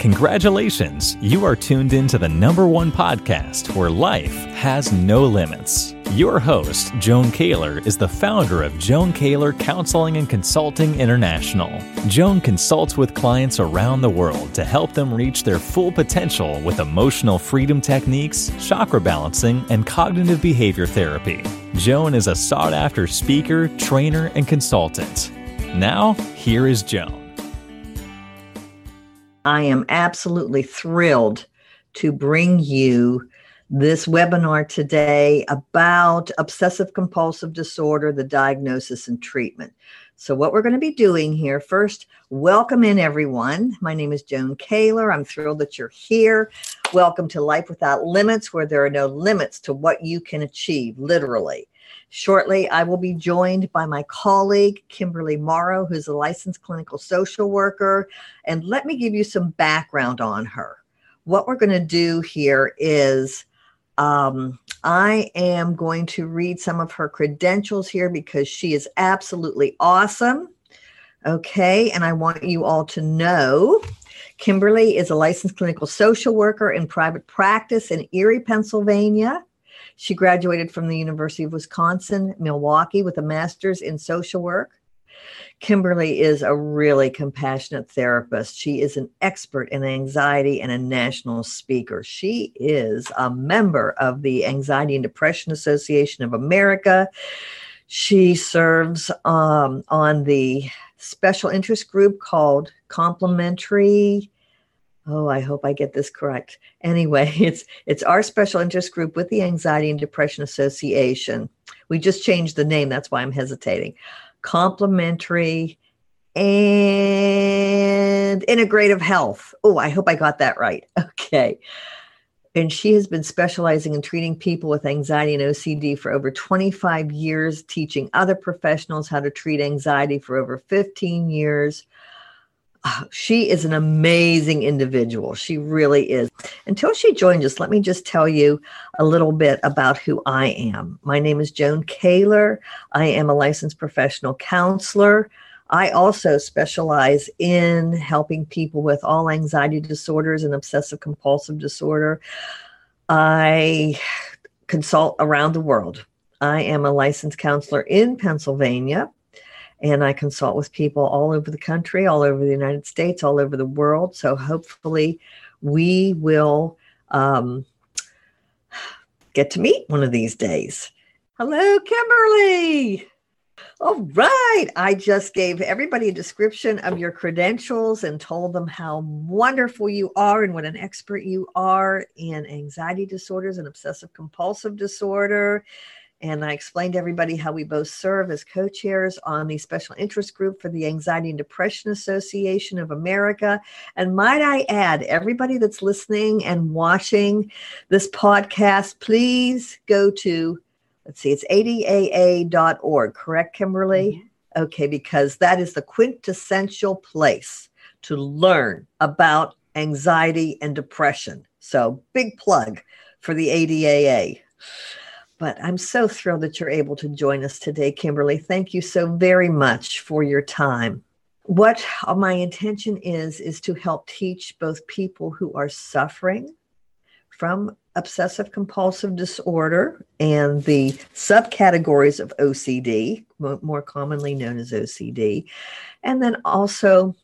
Congratulations, you are tuned into the number one podcast where life has no limits. Your host, Joan Kaylor, is the founder of Joan Kaylor Counseling and Consulting International. Joan consults with clients around the world to help them reach their full potential with emotional freedom techniques, chakra balancing, and cognitive behavior therapy. Joan is a sought after speaker, trainer, and consultant. Now, here is Joan. I am absolutely thrilled to bring you this webinar today about obsessive compulsive disorder, the diagnosis and treatment. So, what we're going to be doing here first, welcome in everyone. My name is Joan Kaylor. I'm thrilled that you're here. Welcome to Life Without Limits, where there are no limits to what you can achieve, literally. Shortly, I will be joined by my colleague, Kimberly Morrow, who's a licensed clinical social worker. And let me give you some background on her. What we're going to do here is um, I am going to read some of her credentials here because she is absolutely awesome. Okay. And I want you all to know Kimberly is a licensed clinical social worker in private practice in Erie, Pennsylvania. She graduated from the University of Wisconsin, Milwaukee, with a master's in social work. Kimberly is a really compassionate therapist. She is an expert in anxiety and a national speaker. She is a member of the Anxiety and Depression Association of America. She serves um, on the special interest group called Complementary oh i hope i get this correct. Anyway it's it's our special interest group with the anxiety and depression association. We just changed the name that's why i'm hesitating. Complementary and integrative health. Oh i hope i got that right. Okay. And she has been specializing in treating people with anxiety and OCD for over 25 years, teaching other professionals how to treat anxiety for over 15 years Ah, she is an amazing individual. She really is. Until she joined us, let me just tell you a little bit about who I am. My name is Joan Kaylor. I am a licensed professional counselor. I also specialize in helping people with all anxiety disorders and obsessive compulsive disorder. I consult around the world. I am a licensed counselor in Pennsylvania and I consult with people all over the country, all over the United States, all over the world. So hopefully, we will um, get to meet one of these days. Hello, Kimberly. All right. I just gave everybody a description of your credentials and told them how wonderful you are and what an expert you are in anxiety disorders and obsessive compulsive disorder and I explained to everybody how we both serve as co chairs on the special interest group for the Anxiety and Depression Association of America. And might I add, everybody that's listening and watching this podcast, please go to, let's see, it's adaa.org, correct, Kimberly? Mm-hmm. Okay, because that is the quintessential place to learn about anxiety and depression. So, big plug for the ADAA. But I'm so thrilled that you're able to join us today, Kimberly. Thank you so very much for your time. What my intention is, is to help teach both people who are suffering from obsessive compulsive disorder and the subcategories of OCD, more commonly known as OCD, and then also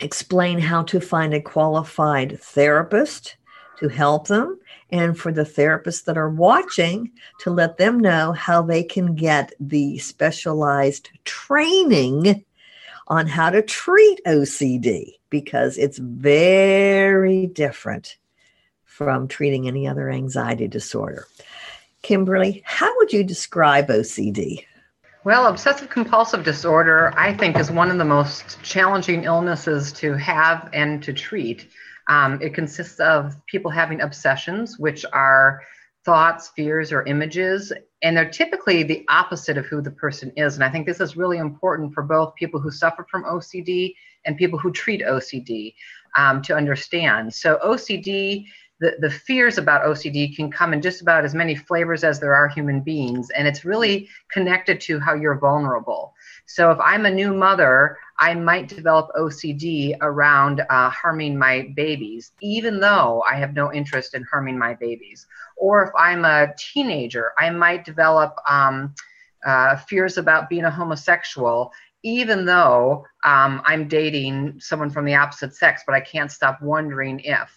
explain how to find a qualified therapist to help them and for the therapists that are watching to let them know how they can get the specialized training on how to treat OCD because it's very different from treating any other anxiety disorder. Kimberly, how would you describe OCD? Well, obsessive compulsive disorder, I think, is one of the most challenging illnesses to have and to treat. Um, it consists of people having obsessions, which are thoughts, fears, or images, and they're typically the opposite of who the person is. And I think this is really important for both people who suffer from OCD and people who treat OCD um, to understand. So, OCD, the, the fears about OCD can come in just about as many flavors as there are human beings, and it's really connected to how you're vulnerable. So, if I'm a new mother, I might develop OCD around uh, harming my babies, even though I have no interest in harming my babies. Or if I'm a teenager, I might develop um, uh, fears about being a homosexual, even though um, I'm dating someone from the opposite sex, but I can't stop wondering if.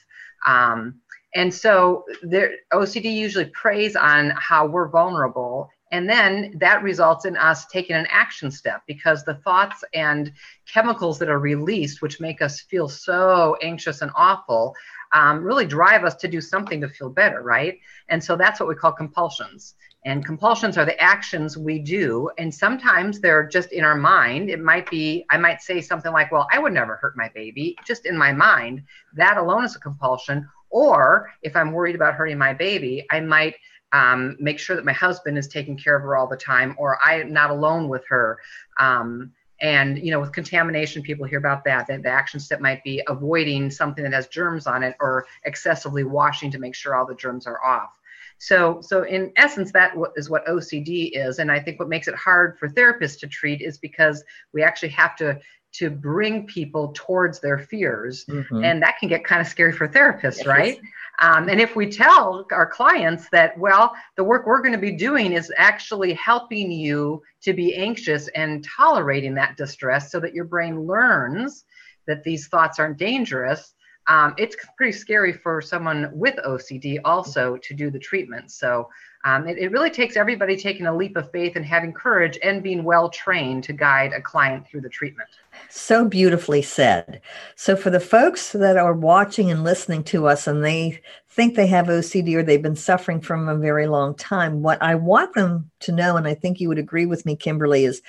Um, and so there, OCD usually preys on how we're vulnerable. And then that results in us taking an action step because the thoughts and chemicals that are released, which make us feel so anxious and awful, um, really drive us to do something to feel better, right? And so that's what we call compulsions. And compulsions are the actions we do. And sometimes they're just in our mind. It might be, I might say something like, well, I would never hurt my baby, just in my mind. That alone is a compulsion. Or if I'm worried about hurting my baby, I might um, make sure that my husband is taking care of her all the time, or I'm not alone with her. Um, and you know, with contamination, people hear about that. That the action step might be avoiding something that has germs on it, or excessively washing to make sure all the germs are off. So, so in essence, that is what OCD is. And I think what makes it hard for therapists to treat is because we actually have to to bring people towards their fears, mm-hmm. and that can get kind of scary for therapists, yes. right? Um, and if we tell our clients that, well, the work we're going to be doing is actually helping you to be anxious and tolerating that distress so that your brain learns that these thoughts aren't dangerous, um, it's pretty scary for someone with OCD also to do the treatment. So um, it, it, really takes everybody taking a leap of faith and having courage and being well trained to guide a client through the treatment. So beautifully said. So, for the folks that are watching and listening to us and they think they have OCD or they've been suffering from a very long time, what I want them to know, and I think you would agree with me, Kimberly, is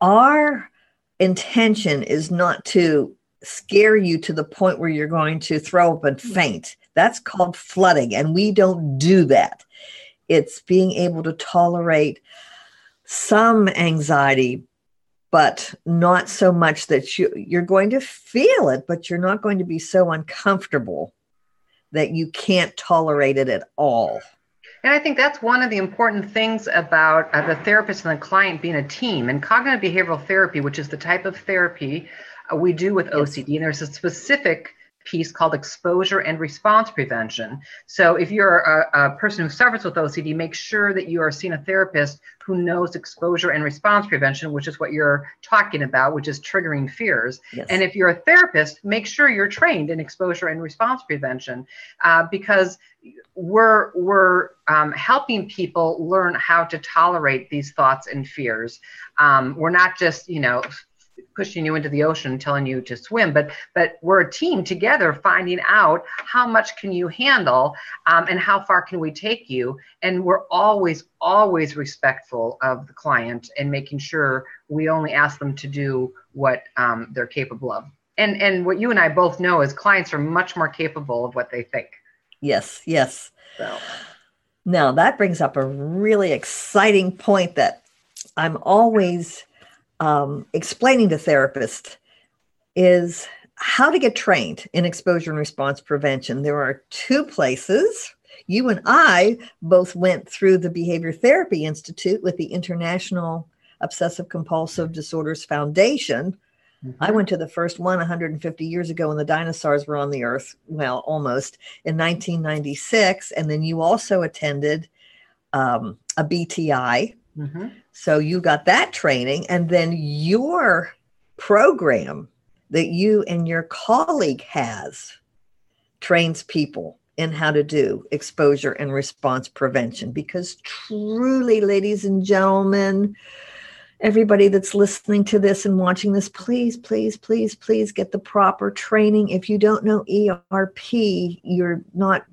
our intention is not to scare you to the point where you're going to throw up and faint. That's called flooding, and we don't do that. It's being able to tolerate some anxiety, but not so much that you, you're going to feel it, but you're not going to be so uncomfortable that you can't tolerate it at all. And I think that's one of the important things about uh, the therapist and the client being a team. And cognitive behavioral therapy, which is the type of therapy uh, we do with OCD, and there's a specific piece called exposure and response prevention. So if you're a, a, person who suffers with OCD, make sure that you are seeing a therapist who knows exposure and response prevention, which is what you're talking about, which is triggering fears. Yes. And if you're a therapist, make sure you're trained in exposure and response prevention uh, because we're we're um, helping people learn how to tolerate these thoughts and fears. Um, we're not just you know pushing you into the ocean telling you to swim but but we're a team together finding out how much can you handle um, and how far can we take you. And we're always always respectful of the client and making sure we only ask them to do what um, they're capable of. And and what you and i both know is clients are much more capable of what they think. Yes yes. So. Now that brings up a really exciting point that i'm always um, explaining to therapists is how to get trained in exposure and response prevention. There are two places. You and I both went through the Behavior Therapy Institute with the International Obsessive Compulsive Disorders Foundation. Mm-hmm. I went to the first one 150 years ago when the dinosaurs were on the earth. Well, almost in 1996. And then you also attended um, a BTI. Mm-hmm. So you got that training, and then your program that you and your colleague has trains people in how to do exposure and response prevention. Because truly, ladies and gentlemen, everybody that's listening to this and watching this, please, please, please, please get the proper training. If you don't know ERP, you're not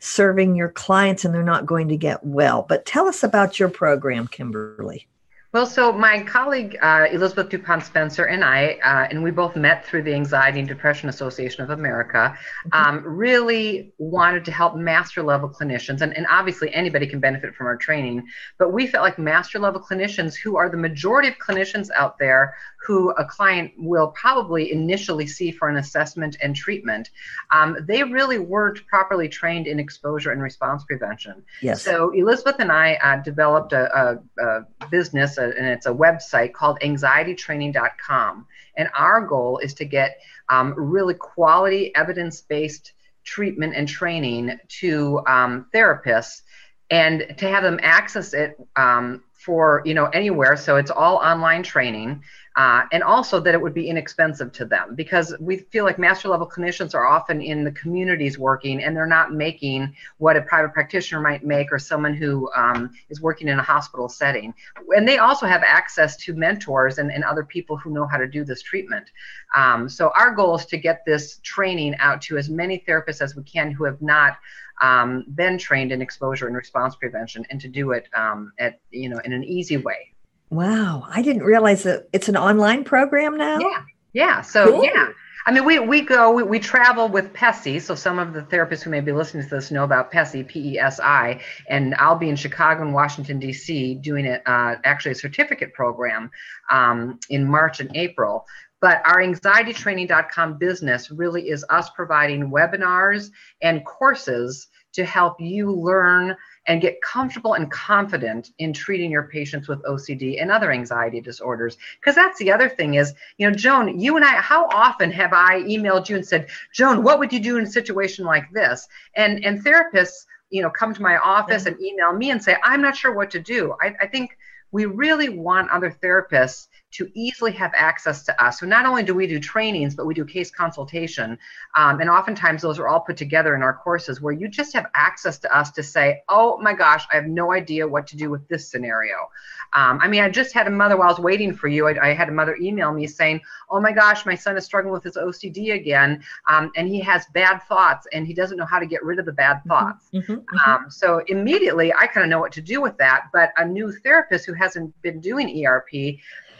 serving your clients and they're not going to get well. But tell us about your program, Kimberly. Well, so my colleague uh, Elizabeth DuPont Spencer and I, uh, and we both met through the Anxiety and Depression Association of America, mm-hmm. um, really wanted to help master level clinicians. And, and obviously, anybody can benefit from our training, but we felt like master level clinicians, who are the majority of clinicians out there who a client will probably initially see for an assessment and treatment, um, they really weren't properly trained in exposure and response prevention. Yes. So Elizabeth and I uh, developed a, a, a business, and it's a website called anxietytraining.com. And our goal is to get um, really quality evidence based treatment and training to um, therapists and to have them access it um, for you know anywhere so it's all online training uh, and also that it would be inexpensive to them because we feel like master level clinicians are often in the communities working and they're not making what a private practitioner might make or someone who um, is working in a hospital setting. And they also have access to mentors and, and other people who know how to do this treatment. Um, so our goal is to get this training out to as many therapists as we can who have not um, been trained in exposure and response prevention and to do it um, at you know in an easy way Wow, I didn't realize that it's an online program now. Yeah, yeah. So cool. yeah, I mean, we we go we, we travel with PESI. So some of the therapists who may be listening to this know about PESI, P-E-S-I, and I'll be in Chicago and Washington D.C. doing it uh, actually a certificate program um, in March and April. But our anxietytraining.com business really is us providing webinars and courses to help you learn and get comfortable and confident in treating your patients with OCD and other anxiety disorders. Because that's the other thing is, you know, Joan, you and I, how often have I emailed you and said, Joan, what would you do in a situation like this? And and therapists, you know, come to my office and email me and say, I'm not sure what to do. I, I think we really want other therapists to easily have access to us. So not only do we do trainings, but we do case consultation. Um, and oftentimes those are all put together in our courses where you just have access to us to say, oh my gosh, I have no idea what to do with this scenario. Um, I mean, I just had a mother while I was waiting for you, I, I, had a mother email me saying, oh my gosh, my son is struggling with his OCD again, um, and he has bad thoughts and he doesn't know how to get rid of the bad mm-hmm. thoughts. Mm-hmm, mm-hmm. Um, so immediately I kind of know what to do with that. But a new therapist who hasn't been doing ERP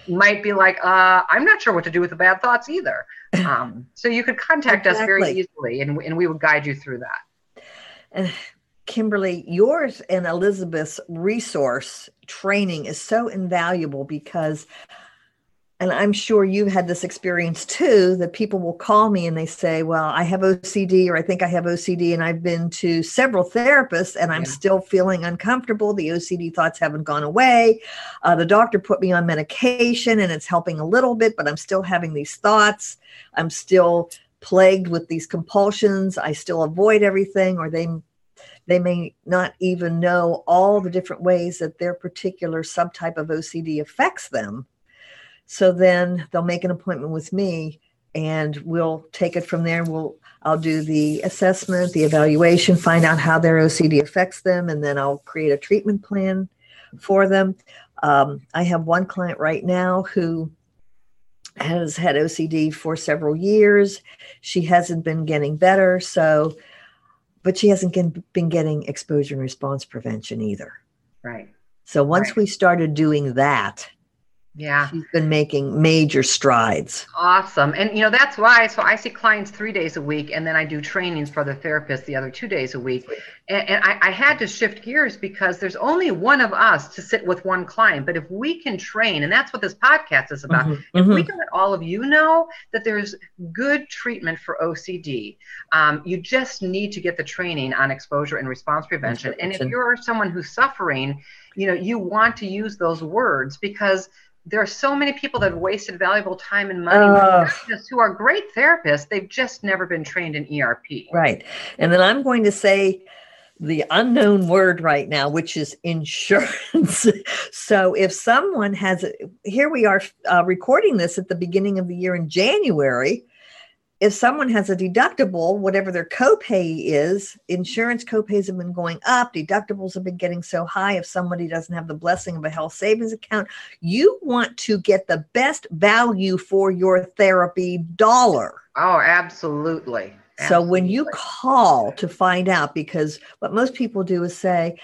might be like, uh, I'm not sure what to do with the bad thoughts either. Um, so you could contact exactly. us very easily and, and we would guide you through that. And Kimberly, yours and Elizabeth's resource training is so invaluable because and I'm sure you've had this experience too that people will call me and they say, Well, I have OCD or I think I have OCD, and I've been to several therapists and I'm yeah. still feeling uncomfortable. The OCD thoughts haven't gone away. Uh, the doctor put me on medication and it's helping a little bit, but I'm still having these thoughts. I'm still plagued with these compulsions. I still avoid everything, or they they may not even know all the different ways that their particular subtype of OCD affects them so then they'll make an appointment with me and we'll take it from there. We'll I'll do the assessment, the evaluation, find out how their OCD affects them, and then I'll create a treatment plan for them. Um, I have one client right now who has had OCD for several years. She hasn't been getting better, so but she hasn't been getting exposure and response prevention either. Right. So once right. we started doing that, yeah. She's been making major strides. Awesome. And, you know, that's why. So I see clients three days a week, and then I do trainings for other therapists the other two days a week. And, and I, I, had to shift gears because there's only one of us to sit with one client. But if we can train, and that's what this podcast is about, mm-hmm. if mm-hmm. we can let all of you know that there's good treatment for OCD, um, you just need to get the training on exposure and response prevention. And if you're someone who's suffering, you know, you want to use those words because there are so many people that have wasted valuable time and money uh, who are great therapists. They've just never been trained in ERP. Right. And then I'm going to say the unknown word right now, which is insurance. so if someone has, here we are uh, recording this at the beginning of the year in January if someone has a deductible, whatever their copay is, insurance copays have been going up, deductibles have been getting so high. If somebody doesn't have the blessing of a health savings account, you want to get the best value for your therapy dollar. Oh, absolutely. absolutely. So when you call to find out, because what most people do is say,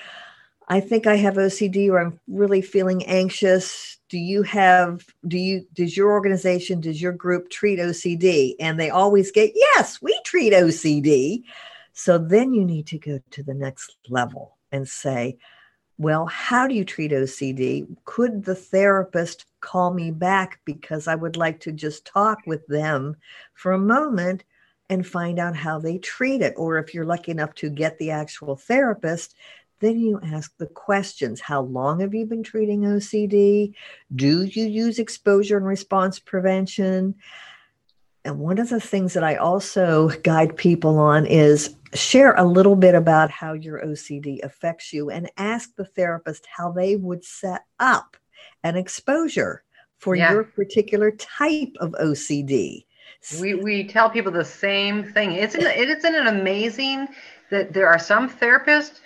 I think I have OCD or I'm really feeling anxious do you have do you does your organization does your group treat ocd and they always get yes we treat ocd so then you need to go to the next level and say well how do you treat ocd could the therapist call me back? Because i would like to just talk with them for a moment and find out how they treat it. Or if you're lucky enough to get the actual therapist then you ask the questions How long have you been treating OCD? Do you use exposure and response prevention? And one of the things that I also guide people on is share a little bit about how your OCD affects you and ask the therapist how they would set up an exposure for yeah. your particular type of OCD. We, we tell people the same thing. Isn't it, isn't it amazing that there are some therapists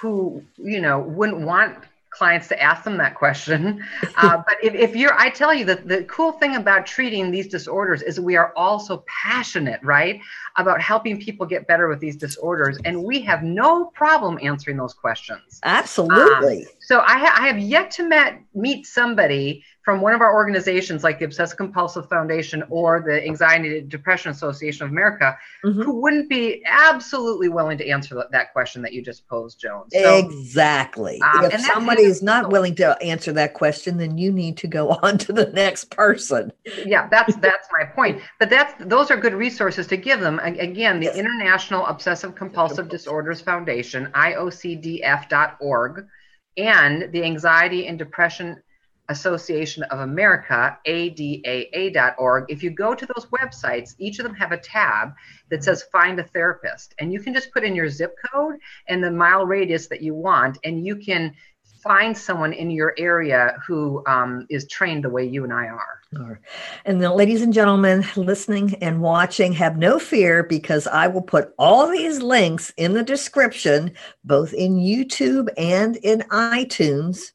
who you know wouldn't want clients to ask them that question. Uh, but if, if you're, I tell you that the cool thing about treating these disorders is we are all so passionate, right, about helping people get better with these disorders. And we have no problem answering those questions. Absolutely. Um, so I, ha- I have yet to met, meet somebody from one of our organizations like the Obsessive Compulsive Foundation or the Anxiety and Depression Association of America mm-hmm. who wouldn't be absolutely willing to answer that question that you just posed, Joan. So, exactly. Um, if somebody is not willing to answer that question, then you need to go on to the next person. Yeah, that's that's my point. But that's those are good resources to give them. Again, the yes. International Obsessive Compulsive Disorders Foundation, IOCDF.org, and the Anxiety and Depression Association of America, ADAA.org, if you go to those websites, each of them have a tab that says find a therapist. And you can just put in your zip code and the mile radius that you want, and you can find someone in your area who um, is trained the way you and I are. And then, ladies and gentlemen, listening and watching, have no fear because I will put all these links in the description, both in YouTube and in iTunes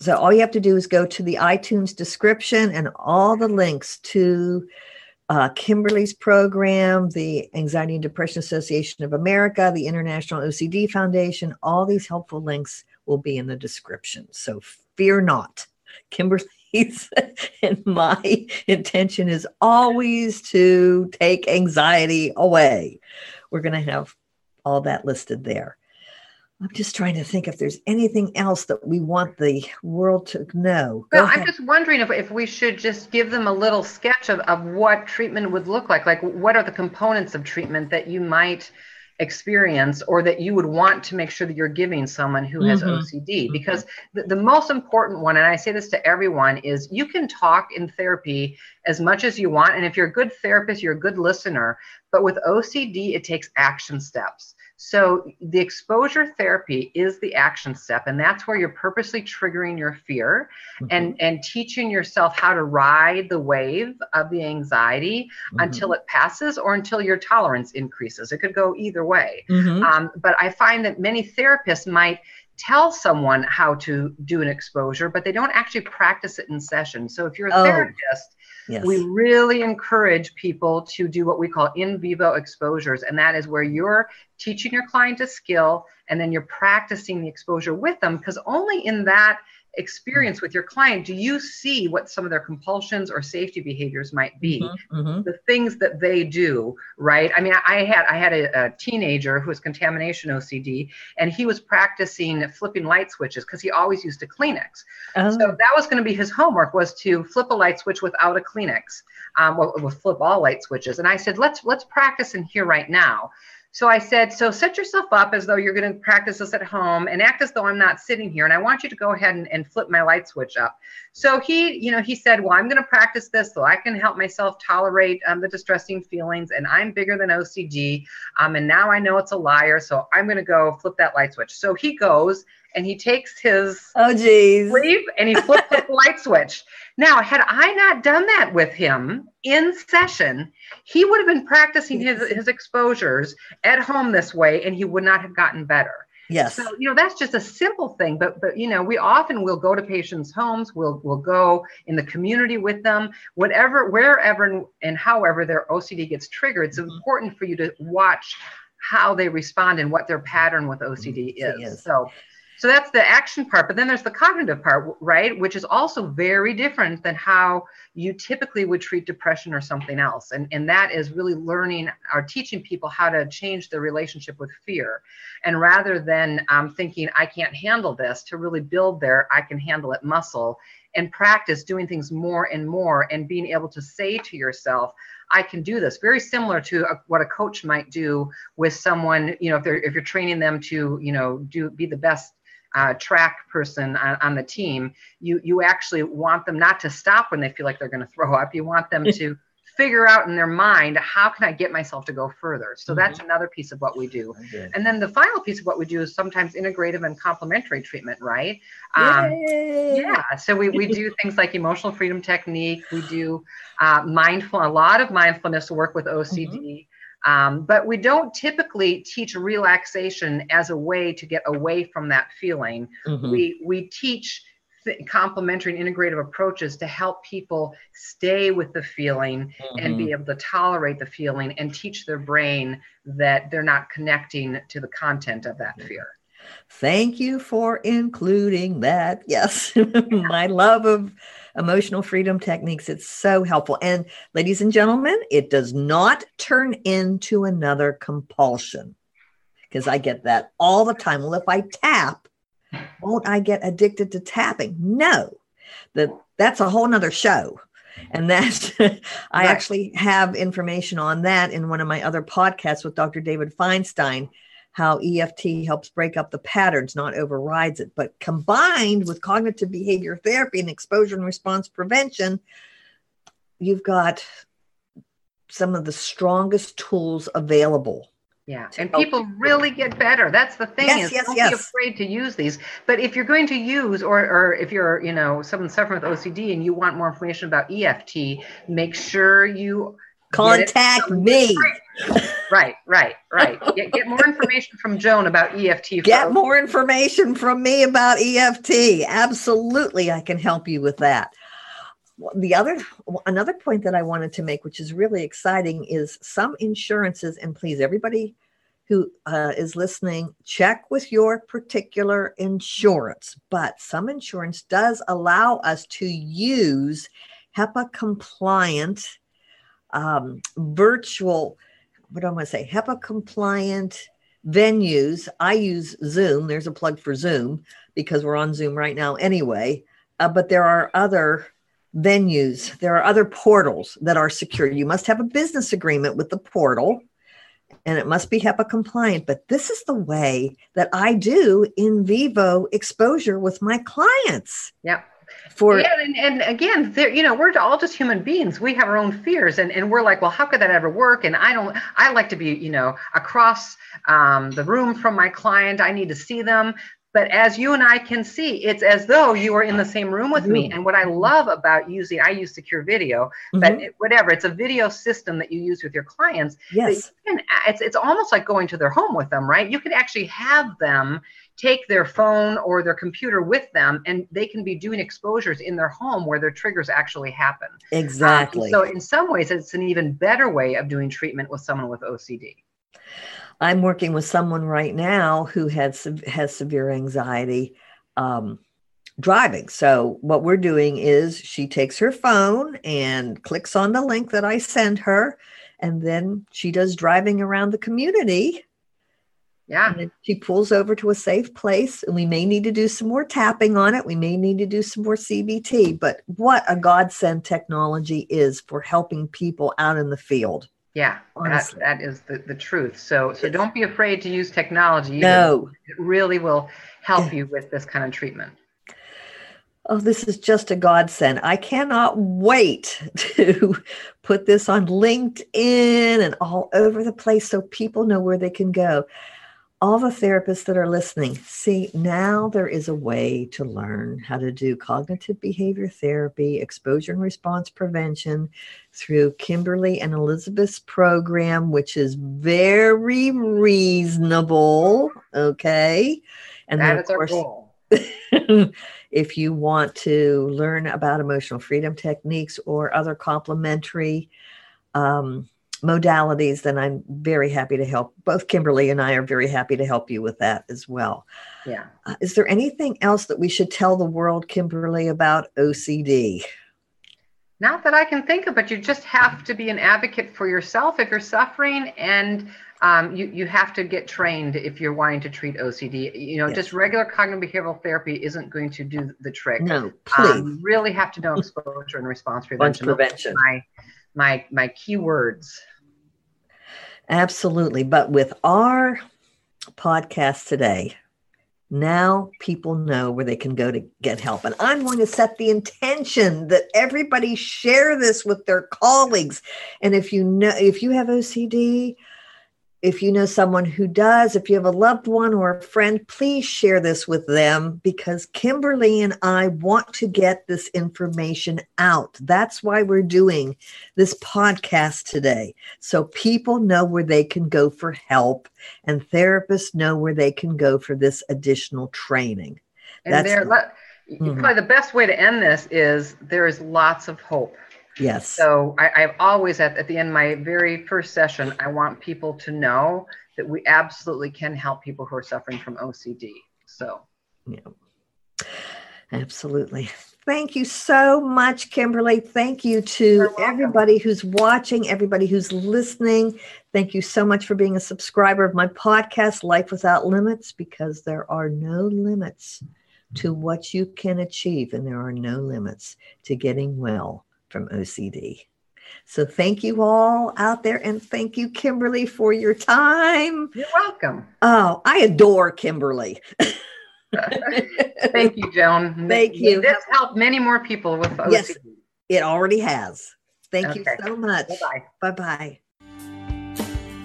so all you have to do is go to the iTunes description and all the links to uh, Kimberly's program, the Anxiety and Depression Association of America, the International OCD Foundation, all these helpful links will be in the description. So fear not. Kimberly's and my intention is always to take anxiety away. We're going to have all that listed there. I'm just trying to think if there's anything else that we want the world to know. Go well, ahead. I'm just wondering if, if we should just give them a little sketch of, of what treatment would look like. Like, what are the components of treatment that you might experience or that you would want to make sure that you're giving someone who has mm-hmm. OCD? Mm-hmm. Because the, the most important one, and I say this to everyone, is you can talk in therapy as much as you want. And if you're a good therapist, you're a good listener. But with OCD, it takes action steps. So the exposure therapy is the action step, and that's where you're purposely triggering your fear mm-hmm. and, and teaching yourself how to ride the wave of the anxiety mm-hmm. until it passes or until your tolerance increases. It could go either way. Mm-hmm. Um, but I find that many therapists might tell someone how to do an exposure, but they don't actually practice it in session. So if you're a oh. therapist, Yes. We really encourage people to do what we call in vivo exposures, and that is where you're teaching your client a skill and then you're practicing the exposure with them because only in that experience with your client do you see what some of their compulsions or safety behaviors might be? Mm-hmm, mm-hmm. the things that they do right? I mean i had i had a, a, teenager who was contamination ocd and he was practicing flipping light switches because he always used a kleenex. Oh. so that was going to be his homework was to flip a light switch without a kleenex um, well, we'll flip all light switches. And i said let's let's practice in here right now so I said, so set yourself up as though you're going to practice this at home and act as though I'm not sitting here. And I want you to go ahead and, and flip my light switch up. So he, you know, he said, well, I'm going to practice this so I can help myself tolerate um, the distressing feelings. And I'm bigger than OCD. Um, and now I know it's a liar. So I'm going to go flip that light switch. So he goes and he takes his oh geez sleeve and he flips the light switch. Now, had I not done that with him in session, he would have been practicing his, his exposures at home this way and he would not have gotten better. Yes. So, you know, that's just a simple thing, but but you know, we often will go to patients' homes, we'll we'll go in the community with them, whatever, wherever and, and however their OCD gets triggered. It's mm-hmm. important for you to watch how they respond and what their pattern with OCD mm-hmm. is. is. So so that's the action part. But then there's the cognitive part, right? Which is also very different than how you typically would treat depression or something else. And, and that is really learning or teaching people how to change their relationship with fear. And rather than um, thinking, I can't handle this, to really build their I can handle it muscle and practice doing things more and more and being able to say to yourself, I can do this. Very similar to a, what a coach might do with someone, you know, if they're if you're training them to, you know, do be the best uh, track person on, on, the team, you you actually want them not to stop when they feel like they're going to throw up. You want them to figure out in their mind how can I get myself to go further. So mm-hmm. that's another piece of what we do. Okay. And then the final piece of what we do is sometimes integrative and complementary treatment, right? Um, yeah. So we, we do things like emotional freedom technique. We do uh, mindful, a lot of mindfulness work with OCD. Mm-hmm. Um, but we don't typically teach relaxation as a way to get away from that feeling. Mm-hmm. We we teach th- complementary and integrative approaches to help people stay with the feeling mm-hmm. and be able to tolerate the feeling and teach their brain that they're not connecting to the content of that fear. Thank you for including that. Yes, my love of emotional freedom techniques. It's so helpful. And ladies and gentlemen, it does not turn into another compulsion because I get that all the time. Well, if I tap, won't I get addicted to tapping? No, that that's a whole nother show. And that I actually have information on that in one of my other podcasts with Dr. David Feinstein how EFT helps break up the patterns, not overrides it. But combined with cognitive behavior therapy and exposure and response prevention, you've got some of the strongest tools available. Yeah, and people really get better. That's the thing yes, is yes, don't yes. be afraid to use these. But if you're going to use, or or if you're you know someone suffering with OCD and you want more information about EFT, make sure you contact me. Right, right, right. Get, get more information from Joan about EFT. Get more information from me about EFT. Absolutely, I can help you with that. The other, another point that I wanted to make, which is really exciting, is some insurances, and please, everybody who uh, is listening, check with your particular insurance. But some insurance does allow us to use HIPAA compliant um, virtual, what do I want to say, HIPAA compliant venues. I use Zoom. There's a plug for Zoom because we're on Zoom right now anyway. Uh, but there are other venues, there are other portals that are secure. You must have a business agreement with the portal and it must be HIPAA compliant. But this is the way that I do in vivo exposure with my clients. Yep for yeah, and, and again there you know we're all just human beings we have our own fears and, and we're like well how could that ever work and i don't i like to be you know across um, the room from my client i need to see them but as you and I can see, it's as though you are in the same room with me. Mm-hmm. And what I love about using, I use secure video, but mm-hmm. it, whatever, it's a video system that you use with your clients. Yes. Can, it's, it's almost like going to their home with them, right? You could actually have them take their phone or their computer with them and they can be doing exposures in their home where their triggers actually happen. Exactly. Um, so, in some ways, it's an even better way of doing treatment with someone with OCD. I'm working with someone right now who has has severe anxiety um, driving. So what we're doing is she takes her phone and clicks on the link that I send her, and then she does driving around the community. Yeah. she pulls over to a safe place, and we may need to do some more tapping on it. We may need to do some more CBT. But what a godsend technology is for helping people out in the field. Yeah, that, that is the, the truth. So so don't be afraid to use technology. No. It really will help you with this kind of treatment. Oh, this is just a godsend. I cannot wait to put this on LinkedIn and all over the place so people know where they can go all the therapists that are listening, see, now there is a way to learn how to do cognitive behavior therapy, exposure and response prevention through Kimberly and Elizabeth's program, which is very reasonable. Okay. And that then, of course, goal. if you want to learn about emotional freedom techniques or other complementary um, modalities, then I'm very happy to help. Both Kimberly and I are very happy to help you with that as well. Yeah. Uh, is there anything else that we should tell the world, Kimberly, about OCD? Not that I can think of, but you just have to be an advocate for yourself if you're suffering, and um, you you have to get trained if you're wanting to treat OCD. You know, yes. just regular cognitive behavioral therapy isn't going to do the trick. No, please. Um, really have to know exposure and response prevention. prevention. My my my key words. Absolutely. But with our podcast today, now people know where they can go to get help. And I'm going to set the intention that everybody share this with their colleagues. And if you know, if you have OCD, if you know someone who does, if you have a loved one or a friend, please share this with them because Kimberly and I want to get this information out. That's why we're doing this podcast today. So people know where they can go for help and therapists know where they can go for this additional training. And That's there, mm-hmm. probably the best way to end this is there is lots of hope. Yes. So I, have always at, at the end of my very first session, I want people to know that we absolutely can help people who are suffering from OCD. So yeah. Absolutely. Thank you so much, Kimberly. Thank you to everybody who's watching, everybody who's listening. Thank you so much for being a subscriber of my podcast, Life Without Limits, because there are no limits to what you can achieve, and there are no limits to getting well from OCD. So thank you all out there and thank you, Kimberly, for your time. You're welcome. Oh, I adore Kimberly. thank you, Joan. Thank you. This helped many more people with OCD. Yes, it already has. Thank okay. you so much. Bye bye. Bye bye.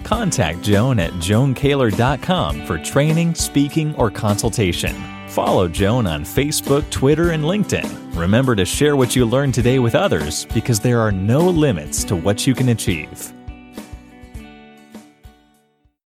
Contact Joan at joankaylor.com for training, speaking, or consultation. Follow Joan on Facebook, Twitter, and LinkedIn. Remember to share what you learned today with others because there are no limits to what you can achieve.